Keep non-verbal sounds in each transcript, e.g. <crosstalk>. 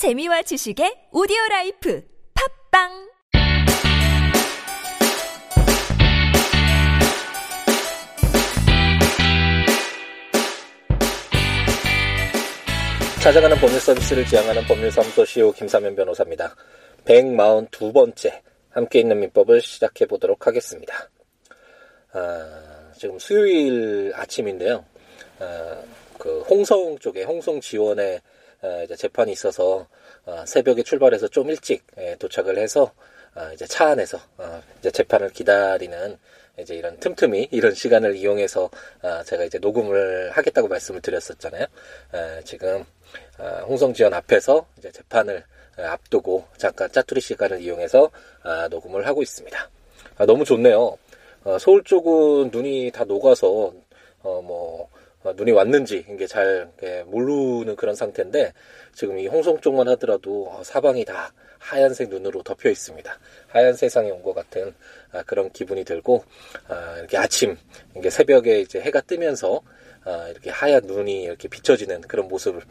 재미와 지식의 오디오 라이프 팟빵 찾아가는 법률 서비스를 지향하는 법률사무소 CEO 김삼연 변호사입니다. 142번째 함께 읽는 민법을 시작해 보도록 하겠습니다. 아, 지금 수요일 아침인데요. 아, 그 홍성 쪽에 홍성 지원에 아, 이제 재판이 있어서 아, 새벽에 출발해서 좀 일찍 예, 도착을 해서 아, 이제 차 안에서 아, 이제 재판을 기다리는 이제 이런 틈틈이 이런 시간을 이용해서 아, 제가 이제 녹음을 하겠다고 말씀을 드렸었잖아요. 아, 지금 아, 홍성지원 앞에서 이제 재판을 아, 앞두고 잠깐 짜투리 시간을 이용해서 아, 녹음을 하고 있습니다. 아, 너무 좋네요. 어, 서울 쪽은 눈이 다 녹아서 어, 뭐 어, 눈이 왔는지 이게 잘 예, 모르는 그런 상태인데 지금 이 홍성 쪽만 하더라도 어, 사방이 다 하얀색 눈으로 덮여 있습니다. 하얀 세상에 온 것 같은 아, 그런 기분이 들고 아, 이렇게 아침 이게 새벽에 이제 해가 뜨면서 아, 이렇게 하얀 눈이 이렇게 비춰지는 그런 모습을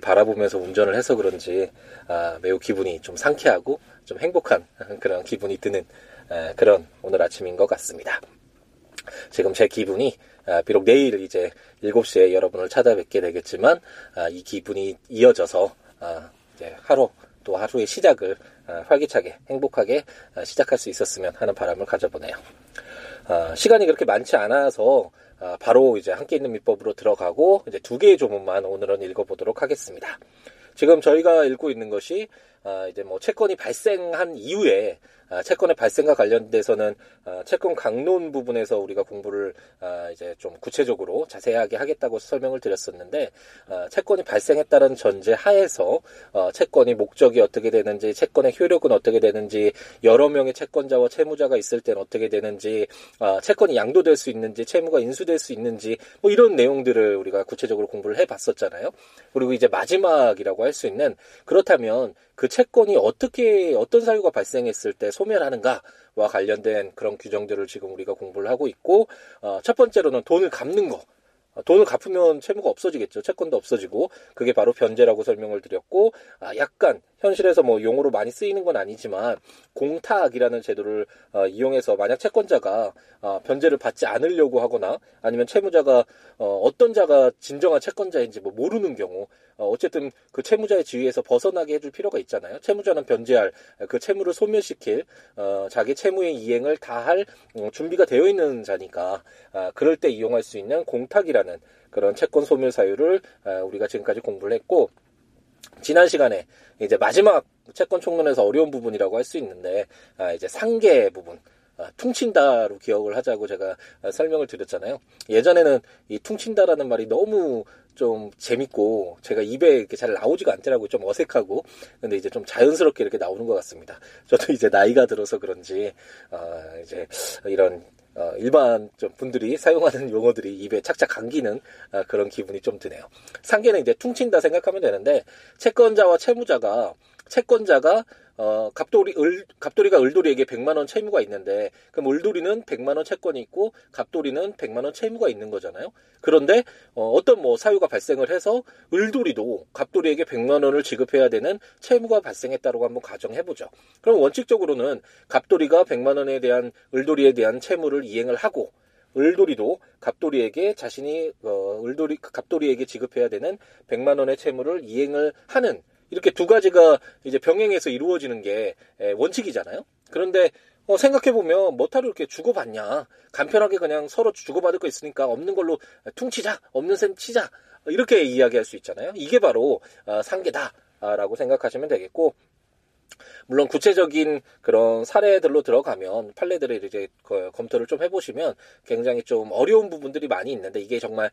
바라보면서 운전을 해서 그런지 아, 매우 기분이 좀 상쾌하고 좀 행복한 그런 기분이 드는 아, 그런 오늘 아침인 것 같습니다. 지금 제 기분이 아, 비록 내일 이제 7시에 여러분을 찾아뵙게 되겠지만 아, 이 기분이 이어져서 아, 이제 하루 또 하루의 시작을 아, 활기차게 행복하게 아, 시작할 수 있었으면 하는 바람을 가져보네요. 아, 시간이 그렇게 많지 않아서 아, 바로 이제 함께 있는 민법으로 들어가고 이제 두 개의 조문만 오늘은 읽어보도록 하겠습니다. 지금 저희가 읽고 있는 것이 아, 이제 뭐 채권이 발생한 이후에 아, 채권의 발생과 관련돼서는 아, 채권 강론 부분에서 우리가 공부를 아, 이제 좀 구체적으로 자세하게 하겠다고 설명을 드렸었는데 아, 채권이 발생했다는 전제 하에서 어, 채권이 목적이 어떻게 되는지 채권의 효력은 어떻게 되는지 여러 명의 채권자와 채무자가 있을 때는 어떻게 되는지 아, 채권이 양도될 수 있는지 채무가 인수될 수 있는지 뭐 이런 내용들을 우리가 구체적으로 공부를 해봤었잖아요. 그리고 이제 마지막이라고 할 수 있는 그렇다면 그 채권이 어떻게 어떤 사유가 발생했을 때 소멸하는가와 관련된 그런 규정들을 지금 우리가 공부를 하고 있고 어, 첫 번째로는 돈을 갚는 거. 어, 돈을 갚으면 채무가 없어지겠죠. 채권도 없어지고 그게 바로 변제라고 설명을 드렸고 아, 약간 현실에서 뭐 용어로 많이 쓰이는 건 아니지만 공탁이라는 제도를 어, 이용해서 만약 채권자가 어, 변제를 받지 않으려고 하거나 아니면 채무자가 어, 어떤 자가 진정한 채권자인지 뭐 모르는 경우 어, 어쨌든 그 채무자의 지위에서 벗어나게 해줄 필요가 있잖아요. 채무자는 변제할 그 채무를 소멸시킬 어, 자기 채무의 이행을 다할 어, 준비가 되어 있는 자니까 아, 그럴 때 이용할 수 있는 공탁이라는 그런 채권 소멸 사유를 아, 우리가 지금까지 공부를 했고 지난 시간에 이제 마지막 채권 총론에서 어려운 부분이라고 할 수 있는데 아, 이제 상계 부분. 아, 퉁친다로 기억을 하자고 제가 아, 설명을 드렸잖아요. 예전에는 이 퉁친다라는 말이 너무 좀 재밌고 제가 입에 이렇게 잘 나오지가 않더라고요. 좀 어색하고 근데 이제 좀 자연스럽게 이렇게 나오는 것 같습니다. <laughs> 저도 이제 나이가 들어서 그런지 어, 이제 이런 어, 일반 좀 분들이 사용하는 용어들이 입에 착착 감기는 아, 그런 기분이 좀 드네요. 상계는 이제 퉁친다 생각하면 되는데 채권자와 채무자가 채권자가 어, 갑돌이, 을, 갑돌이가 을돌이에게 100만원 채무가 있는데, 그럼 을돌이는 100만원 채권이 있고, 갑돌이는 100만원 채무가 있는 거잖아요? 그런데, 어, 어떤 뭐 사유가 발생을 해서, 을돌이도 갑돌이에게 100만원을 지급해야 되는 채무가 발생했다고 한번 가정해보죠. 그럼 원칙적으로는 갑돌이가 100만원에 대한, 을돌이에 대한 채무를 이행을 하고, 을돌이도 갑돌이에게 자신이, 어, 을돌이, 갑돌이에게 지급해야 되는 100만 원의 채무를 이행을 하는 이렇게 두 가지가 이제 병행해서 이루어지는 게 원칙이잖아요. 그런데 어, 생각해보면 뭐타로 이렇게 주고받냐. 간편하게 그냥 서로 주고받을 거 있으니까 없는 걸로 퉁치자. 없는 셈 치자. 이렇게 이야기할 수 있잖아요. 이게 바로 어, 상계다라고 생각하시면 되겠고 물론 구체적인 그런 사례들로 들어가면 판례들을 이제 검토를 좀 해보시면 굉장히 좀 어려운 부분들이 많이 있는데 이게 정말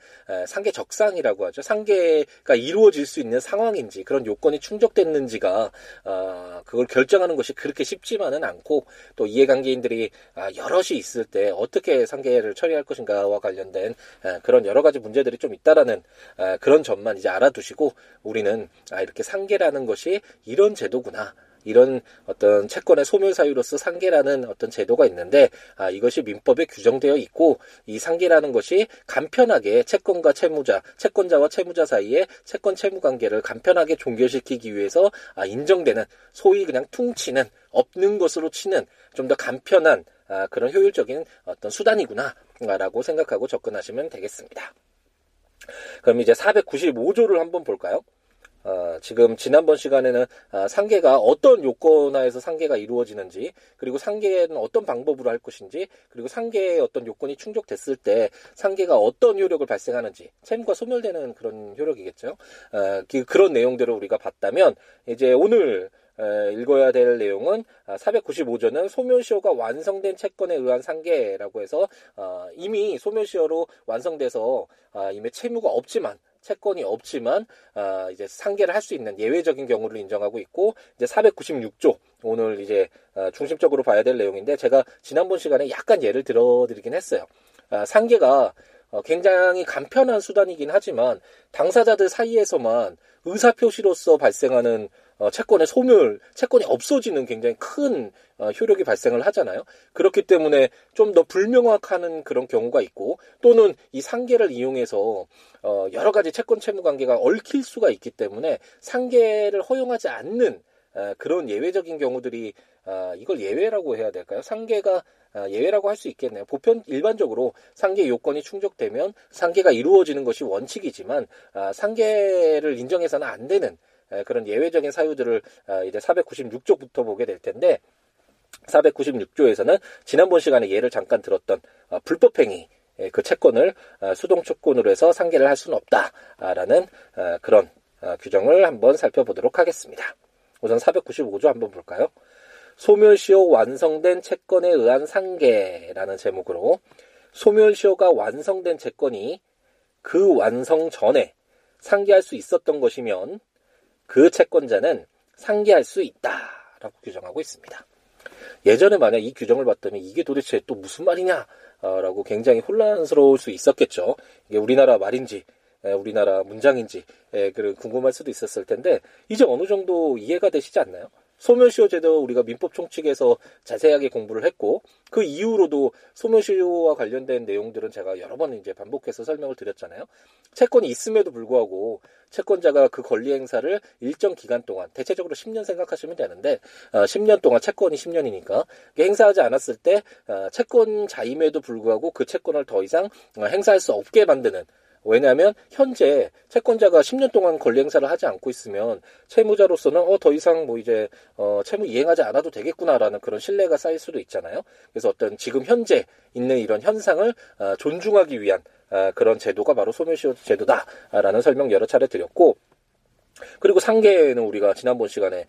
상계 적상이라고 하죠. 상계가 이루어질 수 있는 상황인지 그런 요건이 충족됐는지가 어, 그걸 결정하는 것이 그렇게 쉽지만은 않고 또 이해관계인들이 아, 여럿이 있을 때 어떻게 상계를 처리할 것인가와 관련된 그런 여러 가지 문제들이 좀 있다라는 그런 점만 이제 알아두시고 우리는 아, 이렇게 상계라는 것이 이런 제도구나. 이런 어떤 채권의 소멸 사유로서 상계라는 어떤 제도가 있는데 아, 이것이 민법에 규정되어 있고 이 상계라는 것이 간편하게 채권과 채무자, 채권자와 채무자 사이에 채권 채무 관계를 간편하게 종결시키기 위해서 아, 인정되는 소위 그냥 퉁치는 없는 것으로 치는 좀 더 간편한 아, 그런 효율적인 어떤 수단이구나라고 생각하고 접근하시면 되겠습니다. 그럼 이제 495조를 한번 볼까요? 어, 지금 지난번 시간에는 어, 상계가 어떤 요건하에서 상계가 이루어지는지 그리고 상계는 어떤 방법으로 할 것인지 그리고 상계의 어떤 요건이 충족됐을 때 상계가 어떤 효력을 발생하는지 채무가 소멸되는 그런 효력이겠죠. 어, 그, 그런 내용들을 우리가 봤다면 이제 오늘 에, 읽어야 될 내용은 495조는 아, 소멸시효가 완성된 채권에 의한 상계라고 해서 어, 이미 소멸시효로 완성돼서 어, 이미 채무가 없지만 채권이 없지만 아, 이제 상계를 할 수 있는 예외적인 경우를 인정하고 있고 이제 496조 오늘 이제 아, 중심적으로 봐야 될 내용인데 제가 지난번 시간에 약간 예를 들어드리긴 했어요. 아, 상계가 어, 굉장히 간편한 수단이긴 하지만 당사자들 사이에서만 의사표시로서 발생하는 어, 채권의 소멸, 채권이 없어지는 굉장히 큰 어, 효력이 발생을 하잖아요. 그렇기 때문에 좀 더 불명확하는 그런 경우가 있고 또는 이 상계를 이용해서 어, 여러 가지 채권 채무 관계가 얽힐 수가 있기 때문에 상계를 허용하지 않는 어, 그런 예외적인 경우들이 어, 이걸 예외라고 해야 될까요? 상계가 어, 예외라고 할 수 있겠네요. 보편 일반적으로 상계 요건이 충족되면 상계가 이루어지는 것이 원칙이지만 아, 상계를 인정해서는 안 되는 그런 예외적인 사유들을 아, 이제 496조부터 보게 될 텐데 496조에서는 지난번 시간에 예를 잠깐 들었던 어, 불법행위 그 채권을 어, 수동 채권으로 해서 상계를 할 수는 없다라는 어, 그런 규정을 한번 살펴보도록 하겠습니다. 우선 495조 한번 볼까요? 소멸시효 완성된 채권에 의한 상계라는 제목으로 소멸시효가 완성된 채권이 그 완성 전에 상계할 수 있었던 것이면 그 채권자는 상계할 수 있다라고 규정하고 있습니다. 예전에 만약 이 규정을 봤더니 이게 도대체 또 무슨 말이냐라고 굉장히 혼란스러울 수 있었겠죠. 이게 우리나라 말인지 우리나라 문장인지 궁금할 수도 있었을 텐데 이제 어느 정도 이해가 되시지 않나요? 소멸시효 제도 우리가 민법 총칙에서 자세하게 공부를 했고 그 이후로도 소멸시효와 관련된 내용들은 제가 여러 번 이제 반복해서 설명을 드렸잖아요. 채권이 있음에도 불구하고 채권자가 그 권리 행사를 일정 기간 동안 대체적으로 10년 생각하시면 되는데 어, 10년 동안 채권이 10년이니까 행사하지 않았을 때 어, 채권자임에도 불구하고 그 채권을 더 이상 어, 행사할 수 없게 만드는 왜냐하면 현재 채권자가 10년 동안 권리 행사를 하지 않고 있으면 채무자로서는 어 더 이상 뭐 이제 어 채무 이행하지 않아도 되겠구나라는 그런 신뢰가 쌓일 수도 있잖아요. 그래서 어떤 지금 현재 있는 이런 현상을 어, 존중하기 위한 어, 그런 제도가 바로 소멸시효 제도다라는 설명 여러 차례 드렸고 그리고 상계는 우리가 지난번 시간에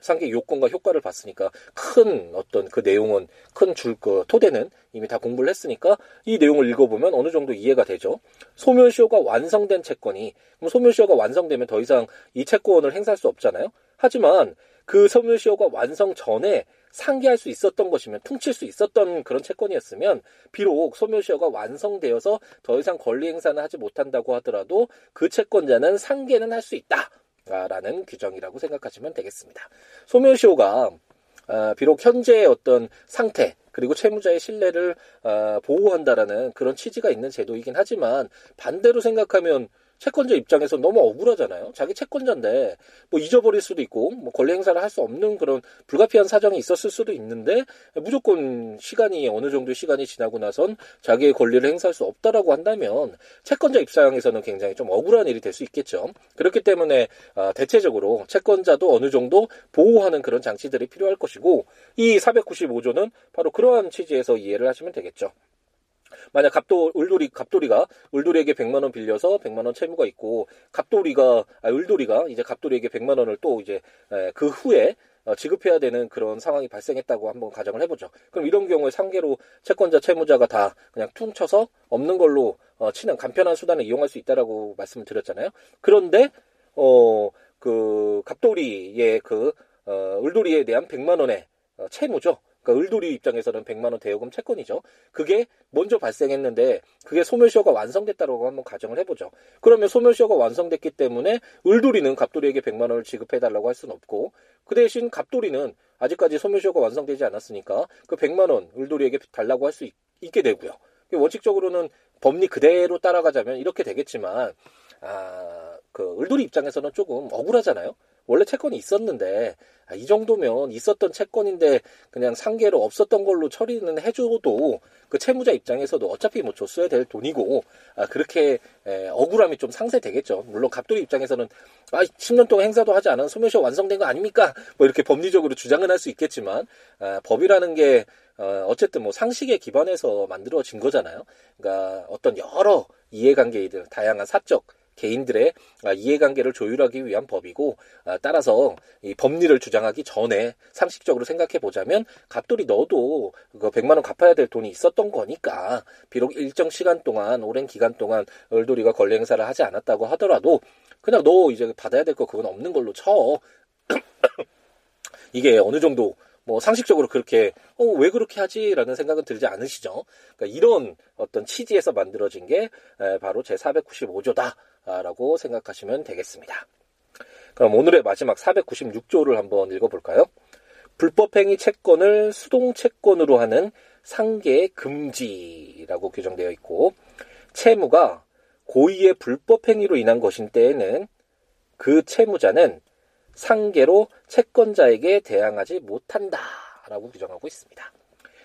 상계 요건과 효과를 봤으니까 큰 어떤 그 내용은 큰 줄 그 토대는 이미 다 공부를 했으니까 이 내용을 읽어보면 어느 정도 이해가 되죠. 소멸시효가 완성된 채권이 그럼 소멸시효가 완성되면 더 이상 이 채권을 행사할 수 없잖아요. 하지만 그 소멸시효가 완성 전에 상기할 수 있었던 것이면 퉁칠 수 있었던 그런 채권이었으면 비록 소멸시효가 완성되어서 더 이상 권리 행사는 하지 못한다고 하더라도 그 채권자는 상계는 할 수 있다. 라는 규정이라고 생각하시면 되겠습니다. 소멸시효가 어, 비록 현재의 어떤 상태 그리고 채무자의 신뢰를 어, 보호한다라는 그런 취지가 있는 제도이긴 하지만 반대로 생각하면 채권자 입장에서 너무 억울하잖아요. 자기 채권자인데 뭐 잊어버릴 수도 있고 뭐 권리 행사를 할 수 없는 그런 불가피한 사정이 있었을 수도 있는데 무조건 시간이 어느 정도 시간이 지나고 나선 자기의 권리를 행사할 수 없다라고 한다면 채권자 입장에서는 굉장히 좀 억울한 일이 될 수 있겠죠. 그렇기 때문에 아, 대체적으로 채권자도 어느 정도 보호하는 그런 장치들이 필요할 것이고 이 495조는 바로 그러한 취지에서 이해를 하시면 되겠죠. 만약 갑도 을돌이 갑돌이가 을돌이에게 100만 원 빌려서 100만 원 채무가 있고 갑돌이가 아 을돌이가 이제 갑돌이에게 100만 원을 또 이제 에, 그 후에 어, 지급해야 되는 그런 상황이 발생했다고 한번 가정을 해보죠. 그럼 이런 경우에 상계로 채권자, 채무자가 다 그냥 퉁쳐서 없는 걸로 어, 치는 간편한 수단을 이용할 수 있다라고 말씀을 드렸잖아요. 그런데 어, 그 갑돌이의 그 어, 을돌이에 대한 100만 원의 어, 채무죠. 그러니까 을돌이 입장에서는 100만 원 대여금 채권이죠. 그게 먼저 발생했는데 그게 소멸시효가 완성됐다고 한번 가정을 해보죠. 그러면 소멸시효가 완성됐기 때문에 을돌이는 갑돌이에게 100만 원을 지급해달라고 할 수는 없고 그 대신 갑돌이는 아직까지 소멸시효가 완성되지 않았으니까 그 100만 원 을돌이에게 달라고 할 수 있게 되고요. 원칙적으로는 법리 그대로 따라가자면 이렇게 되겠지만 아, 그 을돌이 입장에서는 조금 억울하잖아요. 원래 채권이 있었는데 아, 이 정도면 있었던 채권인데 그냥 상계로 없었던 걸로 처리는 해줘도 그 채무자 입장에서도 어차피 뭐 줬어야 될 돈이고 아, 그렇게 에, 억울함이 좀 상쇄되겠죠. 물론 갑돌이 입장에서는 아 10년 동안 행사도 하지 않은 소멸시효 완성된 거 아닙니까? 뭐 이렇게 법리적으로 주장은 할 수 있겠지만 아, 법이라는 게 어, 어쨌든 뭐 상식에 기반해서 만들어진 거잖아요. 그러니까 어떤 여러 이해관계이들 다양한 사적 개인들의 아, 이해관계를 조율하기 위한 법이고 아, 따라서 이 법리를 주장하기 전에 상식적으로 생각해 보자면 갑돌이 너도 그 100만 원 갚아야 될 돈이 있었던 거니까 비록 일정 시간 동안 오랜 기간 동안 얼돌이가 권리 행사를 하지 않았다고 하더라도 그냥 너 이제 받아야 될 거 그건 없는 걸로 쳐. <coughs> 이게 어느 정도 뭐 상식적으로 그렇게 어 왜 그렇게 하지라는 생각은 들지 않으시죠? 그러니까 이런 어떤 취지에서 만들어진 게 바로 제 495조다 라고 생각하시면 되겠습니다. 그럼 오늘의 마지막 496조를 한번 읽어볼까요? 불법행위 채권을 수동 채권으로 하는 상계 금지라고 규정되어 있고 채무가 고의의 불법행위로 인한 것인 때에는 그 채무자는 상계로 채권자에게 대항하지 못한다 라고 규정하고 있습니다.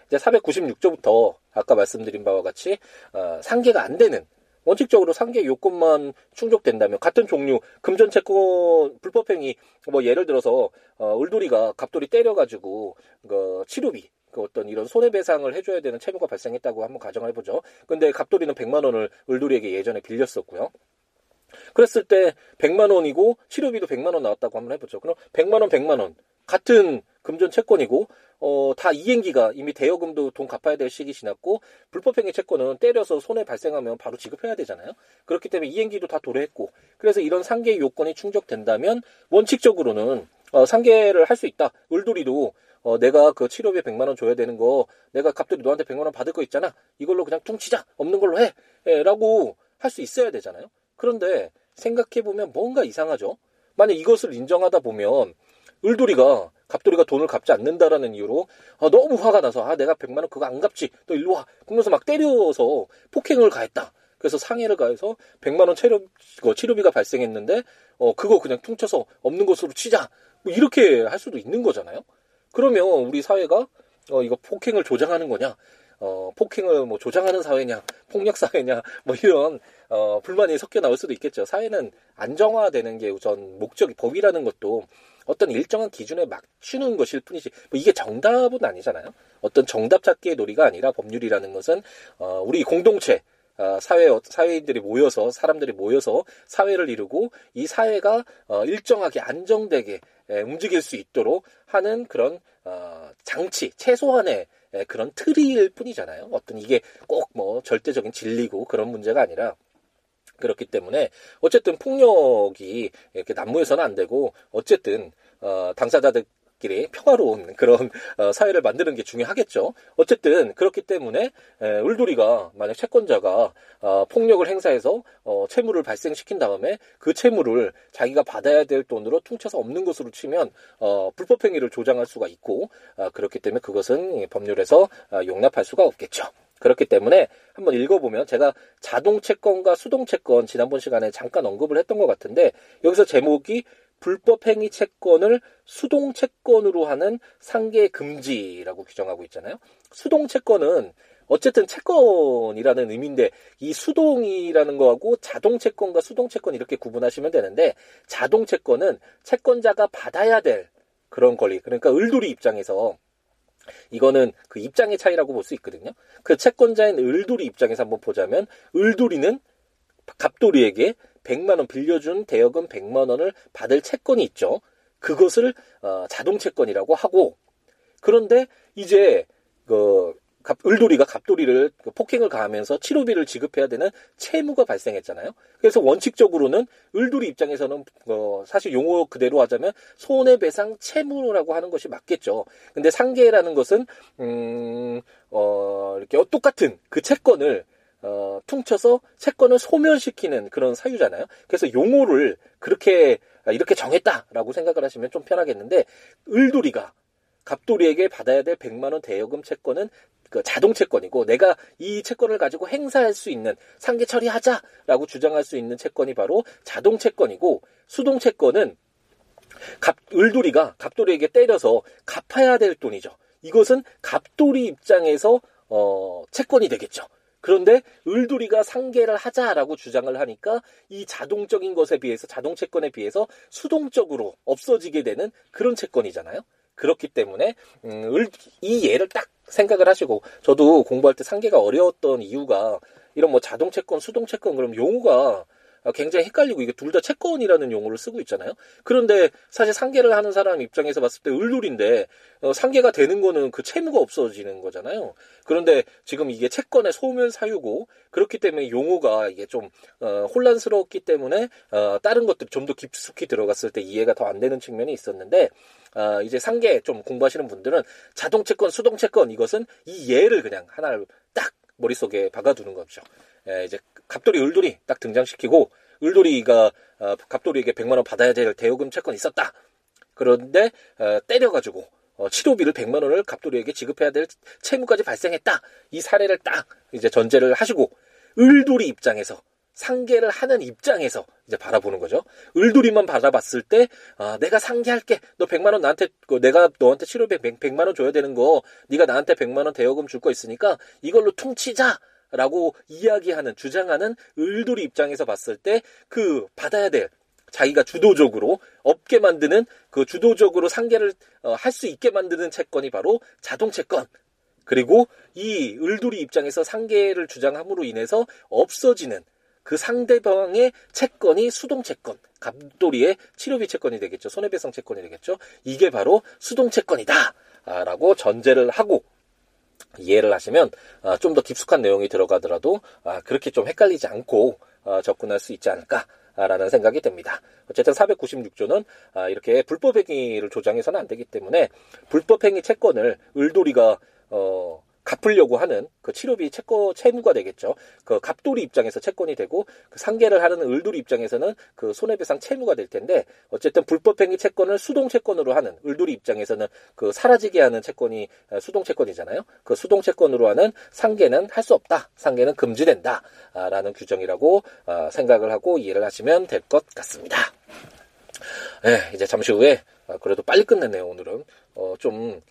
이제 496조부터 아까 말씀드린 바와 같이 어, 상계가 안 되는 원칙적으로 상계 요건만 충족된다면 같은 종류 금전 채권 불법행위 뭐 예를 들어서 어, 을돌이가 갑돌이 때려가지고 그 치료비 그 어떤 이런 손해배상을 해줘야 되는 채무가 발생했다고 한번 가정을 해보죠. 근데 갑돌이는 100만 원을 을돌이에게 예전에 빌렸었고요. 그랬을 때 100만 원이고 치료비도 100만 원 나왔다고 한번 해보죠. 그럼 100만 원, 100만 원 같은 금전 채권이고 어, 다 이행기가 이미 대여금도 돈 갚아야 될 시기 지났고 불법행위 채권은 때려서 손해 발생하면 바로 지급해야 되잖아요. 그렇기 때문에 이행기도 다 도래했고 그래서 이런 상계 요건이 충족된다면 원칙적으로는 어, 상계를 할 수 있다. 을돌이도 어, 내가 그 치료비 100만 원 줘야 되는 거 내가 갑자기 너한테 100만 원 받을 거 있잖아. 이걸로 그냥 퉁치자. 없는 걸로 해. 예, 라고 할 수 있어야 되잖아요. 그런데 생각해 보면 뭔가 이상하죠? 만약 이것을 인정하다 보면 을돌이가 갑돌이가 돈을 갚지 않는다라는 이유로 아, 너무 화가 나서 아 내가 100만 원 그거 안 갚지. 너 일로 와. 그러면서 막 때려서 폭행을 가했다. 그래서 상해를 가해서 100만 원 치료, 치료비가 발생했는데 어 그거 그냥 퉁쳐서 없는 것으로 치자. 뭐 이렇게 할 수도 있는 거잖아요. 그러면 우리 사회가 어 이거 폭행을 조장하는 거냐? 어, 폭행을 뭐 조장하는 사회냐, 폭력 사회냐, 뭐 이런 어, 불만이 섞여 나올 수도 있겠죠. 사회는 안정화되는 게 우선 목적이 법이라는 것도 어떤 일정한 기준에 맞추는 것일 뿐이지 뭐 이게 정답은 아니잖아요. 어떤 정답 찾기의 놀이가 아니라 법률이라는 것은 어, 우리 공동체 어, 사회 사회인들이 모여서 사람들이 모여서 사회를 이루고 이 사회가 어, 일정하게 안정되게 에, 움직일 수 있도록 하는 그런 어, 장치 최소한의 에, 그런 틀일 뿐이잖아요. 어떤 이게 꼭 뭐 절대적인 진리고 그런 문제가 아니라 그렇기 때문에 어쨌든 폭력이 이렇게 난무해서는 안 되고 어쨌든 어, 당사자들 끼리 평화로운 <laughs> 그런 어, 사회를 만드는 게 중요하겠죠. 어쨌든 그렇기 때문에 에, 을돌이가 만약 채권자가 어, 폭력을 행사해서 어, 채무를 발생시킨 다음에 그 채무를 자기가 받아야 될 돈으로 퉁쳐서 없는 것으로 치면 어, 불법행위를 조장할 수가 있고 어, 그렇기 때문에 그것은 법률에서 어, 용납할 수가 없겠죠. 그렇기 때문에 한번 읽어보면 제가 자동 채권과 수동 채권 지난번 시간에 잠깐 언급을 했던 것 같은데 여기서 제목이 불법행위 채권을 수동 채권으로 하는 상계 금지라고 규정하고 있잖아요. 수동 채권은 어쨌든 채권이라는 의미인데 이 수동이라는 거하고 자동 채권과 수동 채권 이렇게 구분하시면 되는데 자동 채권은 채권자가 받아야 될 그런 권리 그러니까 을돌이 입장에서 이거는 그 입장의 차이라고 볼 수 있거든요. 그 채권자인 을돌이 입장에서 한번 보자면 을돌이는 갑돌이에게 100만 원 빌려준 대여금 100만 원을 받을 채권이 있죠. 그것을 어, 자동 채권이라고 하고 그런데 이제 그 갑, 을돌이가 갑돌이를 그 폭행을 가하면서 치료비를 지급해야 되는 채무가 발생했잖아요. 그래서 원칙적으로는 을돌이 입장에서는 어, 사실 용어 그대로 하자면 손해배상 채무라고 하는 것이 맞겠죠. 근데 상계라는 것은 음, 어, 이렇게 똑같은 그 채권을 어, 퉁쳐서 채권을 소멸시키는 그런 사유잖아요. 그래서 용어를 그렇게 이렇게 정했다라고 생각을 하시면 좀 편하겠는데 을돌이가 갑돌이에게 받아야 될 100만 원 대여금 채권은 그 자동 채권이고 내가 이 채권을 가지고 행사할 수 있는 상계 처리하자라고 주장할 수 있는 채권이 바로 자동 채권이고 수동 채권은 갑 을돌이가 갑돌이에게 때려서 갚아야 될 돈이죠. 이것은 갑돌이 입장에서 어 채권이 되겠죠. 그런데 을돌이가 상계를 하자라고 주장을 하니까 이 자동적인 것에 비해서 자동 채권에 비해서 수동적으로 없어지게 되는 그런 채권이잖아요. 그렇기 때문에 음, 이 예를 딱 생각을 하시고 저도 공부할 때 상계가 어려웠던 이유가 이런 뭐 자동 채권, 수동 채권 그럼 용어가 굉장히 헷갈리고 이게 둘 다 채권이라는 용어를 쓰고 있잖아요. 그런데 사실 상계를 하는 사람 입장에서 봤을 때 을룰인데 어, 상계가 되는 거는 그 채무가 없어지는 거잖아요. 그런데 지금 이게 채권의 소멸 사유고 그렇기 때문에 용어가 이게 좀 어, 혼란스러웠기 때문에 어, 다른 것들 좀 더 깊숙이 들어갔을 때 이해가 더 안 되는 측면이 있었는데 어, 이제 상계 좀 공부하시는 분들은 자동 채권, 수동 채권 이것은 이 예를 그냥 하나를 딱 머릿속에 박아두는 거죠. 예, 이제 갑돌이 을돌이 딱 등장시키고 을돌이가 어, 갑돌이에게 100만 원 받아야 될 대여금 채권이 있었다. 그런데 어, 때려가지고 어, 치료비를 100만 원을 갑돌이에게 지급해야 될 채무까지 발생했다. 이 사례를 딱 이제 전제를 하시고 을돌이 입장에서 상계를 하는 입장에서 이제 바라보는 거죠. 을돌이만 받아봤을 때, 아, 내가 상계할게. 너 100만 원 나한테, 그 내가 너한테 치료비 100, 100 만 원 줘야 되는 거, 네가 나한테 100만 원 대여금 줄 거 있으니까 이걸로 퉁치자. 라고 이야기하는, 주장하는 을돌이 입장에서 봤을 때 그 받아야 될 자기가 주도적으로 없게 만드는 그 주도적으로 상계를 어, 할수 있게 만드는 채권이 바로 자동 채권. 그리고 이 을돌이 입장에서 상계를 주장함으로 인해서 없어지는 그 상대방의 채권이 수동 채권, 갑돌이의 치료비 채권이 되겠죠. 손해배상 채권이 되겠죠. 이게 바로 수동 채권이다. 라고 전제를 하고 이해를 하시면 아, 좀더 깊숙한 내용이 들어가더라도 아, 그렇게 좀 헷갈리지 않고 아, 접근할 수 있지 않을까 라는 생각이 듭니다. 어쨌든 496조는 이렇게 불법 행위를 조장해서는 안 되기 때문에 불법 행위 채권을 을돌이가 어, 갚으려고 하는 그 치료비 채권 채무가 되겠죠. 그 갑돌이 입장에서 채권이 되고 그 상계를 하는 을돌이 입장에서는 그 손해배상 채무가 될 텐데 어쨌든 불법행위 채권을 수동 채권으로 하는 을돌이 입장에서는 그 사라지게 하는 채권이 수동 채권이잖아요. 그 수동 채권으로 하는 상계는 할 수 없다. 상계는 금지된다라는 규정이라고 어, 생각을 하고 이해를 하시면 될 것 같습니다. 네, 이제 잠시 후에 어, 그래도 빨리 끝냈네요. 오늘은 어, 좀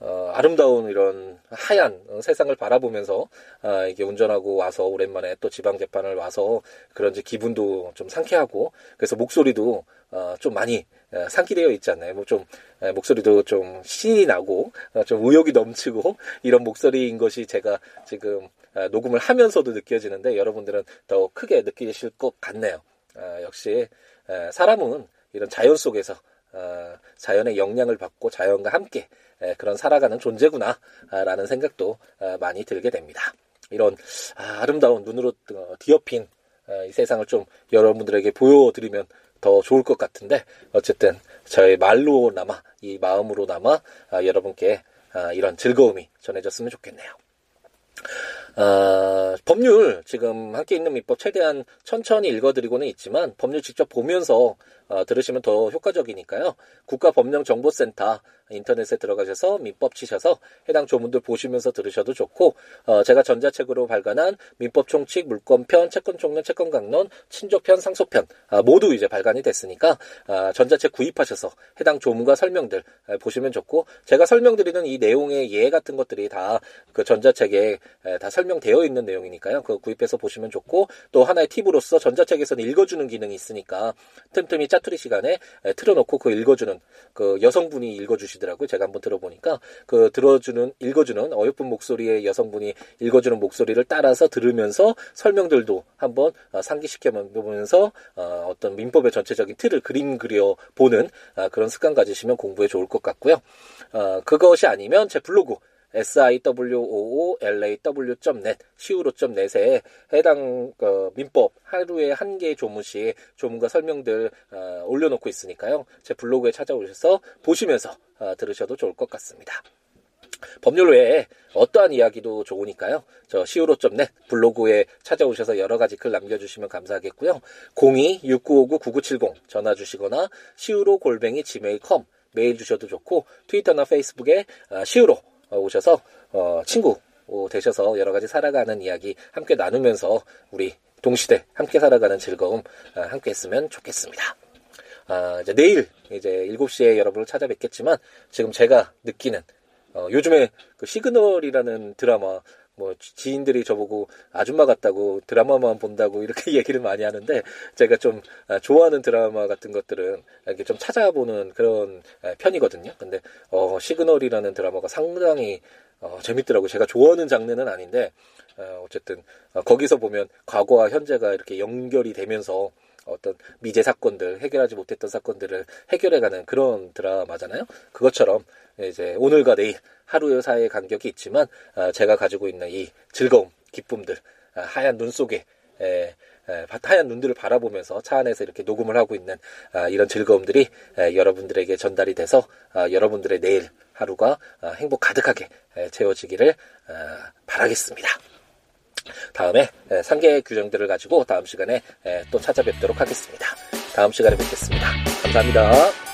어, 아름다운 이런 하얀 세상을 바라보면서 아, 이게 운전하고 와서 오랜만에 또 지방 재판을 와서 그런지 기분도 좀 상쾌하고 그래서 목소리도 어, 좀 많이 에, 상기되어 있지 않나요? 뭐 좀 목소리도 좀 신이 나고 어, 좀 의욕이 넘치고 이런 목소리인 것이 제가 지금 아, 녹음을 하면서도 느껴지는데 여러분들은 더 크게 느끼실 것 같네요. 아, 역시 에, 사람은 이런 자연 속에서 어, 자연의 영향을 받고 자연과 함께 그런 살아가는 존재구나라는 생각도 어, 많이 들게 됩니다. 이런 아, 름다운 눈으로 어, 뒤엎인 어, 이 세상을 좀 여러분들에게 보여드리면 더 좋을 것 같은데 어쨌든 저의 말로나마 이 마음으로나마 아, 여러분께 아, 이런 즐거움이 전해졌으면 좋겠네요. 어, 법률 지금 함께 있는 민법 최대한 천천히 읽어드리고는 있지만 법률 직접 보면서 어, 들으시면 더 효과적이니까요. 국가법령정보센터 인터넷에 들어가셔서 민법 치셔서 해당 조문들 보시면서 들으셔도 좋고 어, 제가 전자책으로 발간한 민법 총칙, 물권편, 채권 총론, 채권 강론, 친족편, 상속편 아, 모두 이제 발간이 됐으니까 아, 전자책 구입하셔서 해당 조문과 설명들 아, 보시면 좋고 제가 설명드리는 이 내용의 예 같은 것들이 다 그 전자책에 에, 다 설명 되어 있는 내용이니까요. 그 구입해서 보시면 좋고 또 하나의 팁으로서 전자책에서는 읽어주는 기능이 있으니까 틈틈이 짜투리 시간에 에, 틀어놓고 그 읽어주는 그 여성분이 읽어주시 주시더라고요. 제가 한번 들어보니까 그 들어주는 읽어주는 어여쁜 목소리의 여성분이 읽어주는 목소리를 따라서 들으면서 설명들도 한번 어, 상기시켜 보면서 어, 어떤 민법의 전체적인 틀을 그림 그려 보는 어, 그런 습관 가지시면 공부에 좋을 것 같고요. 그것이 아니면 제 블로그 siwoolaw.net siwo.net에 해당 어, 민법 하루에 한 개의 조문씩 조문과 설명들 어, 올려놓고 있으니까요. 제 블로그에 찾아오셔서 보시면서 어, 들으셔도 좋을 것 같습니다. 법률 외에 어떠한 이야기도 좋으니까요. 저 siwo.net 블로그에 찾아오셔서 여러 가지 글 남겨주시면 감사하겠고요. 02-6959-9970 전화 주시거나 siwo 골뱅이 gmail.com 메일 주셔도 좋고 트위터나 페이스북에 siwo 오셔서 어, 친구 되셔서 여러 가지 살아가는 이야기 함께 나누면서 우리 동시대 함께 살아가는 즐거움 함께 했으면 좋겠습니다. 아, 이제 내일 이제 7시에 여러분을 찾아뵙겠지만 지금 제가 느끼는 어, 요즘에 그 시그널이라는 드라마 뭐 지인들이 저보고 아줌마 같다고 드라마만 본다고 이렇게 <laughs> 얘기를 많이 하는데 제가 좀 아, 좋아하는 드라마 같은 것들은 이렇게 좀 찾아보는 그런 아, 편이거든요. 근데 어 시그널이라는 드라마가 상당히 어 재밌더라고. 제가 좋아하는 장르는 아닌데 어 어쨌든 어 거기서 보면 과거와 현재가 이렇게 연결이 되면서 어떤 미제 사건들 해결하지 못했던 사건들을 해결해가는 그런 드라마잖아요. 그것처럼 이제 오늘과 내일 하루 사이의 간격이 있지만 아, 제가 가지고 있는 이 즐거움, 기쁨들 아, 하얀 눈 속에 에, 에, 하얀 눈들을 바라보면서 차 안에서 이렇게 녹음을 하고 있는 아, 이런 즐거움들이 에, 여러분들에게 전달이 돼서 아, 여러분들의 내일 하루가 아, 행복 가득하게 에, 채워지기를 아, 바라겠습니다. 다음에 상계 규정들을 가지고 다음 시간에 또 찾아뵙도록 하겠습니다. 다음 시간에 뵙겠습니다. 감사합니다.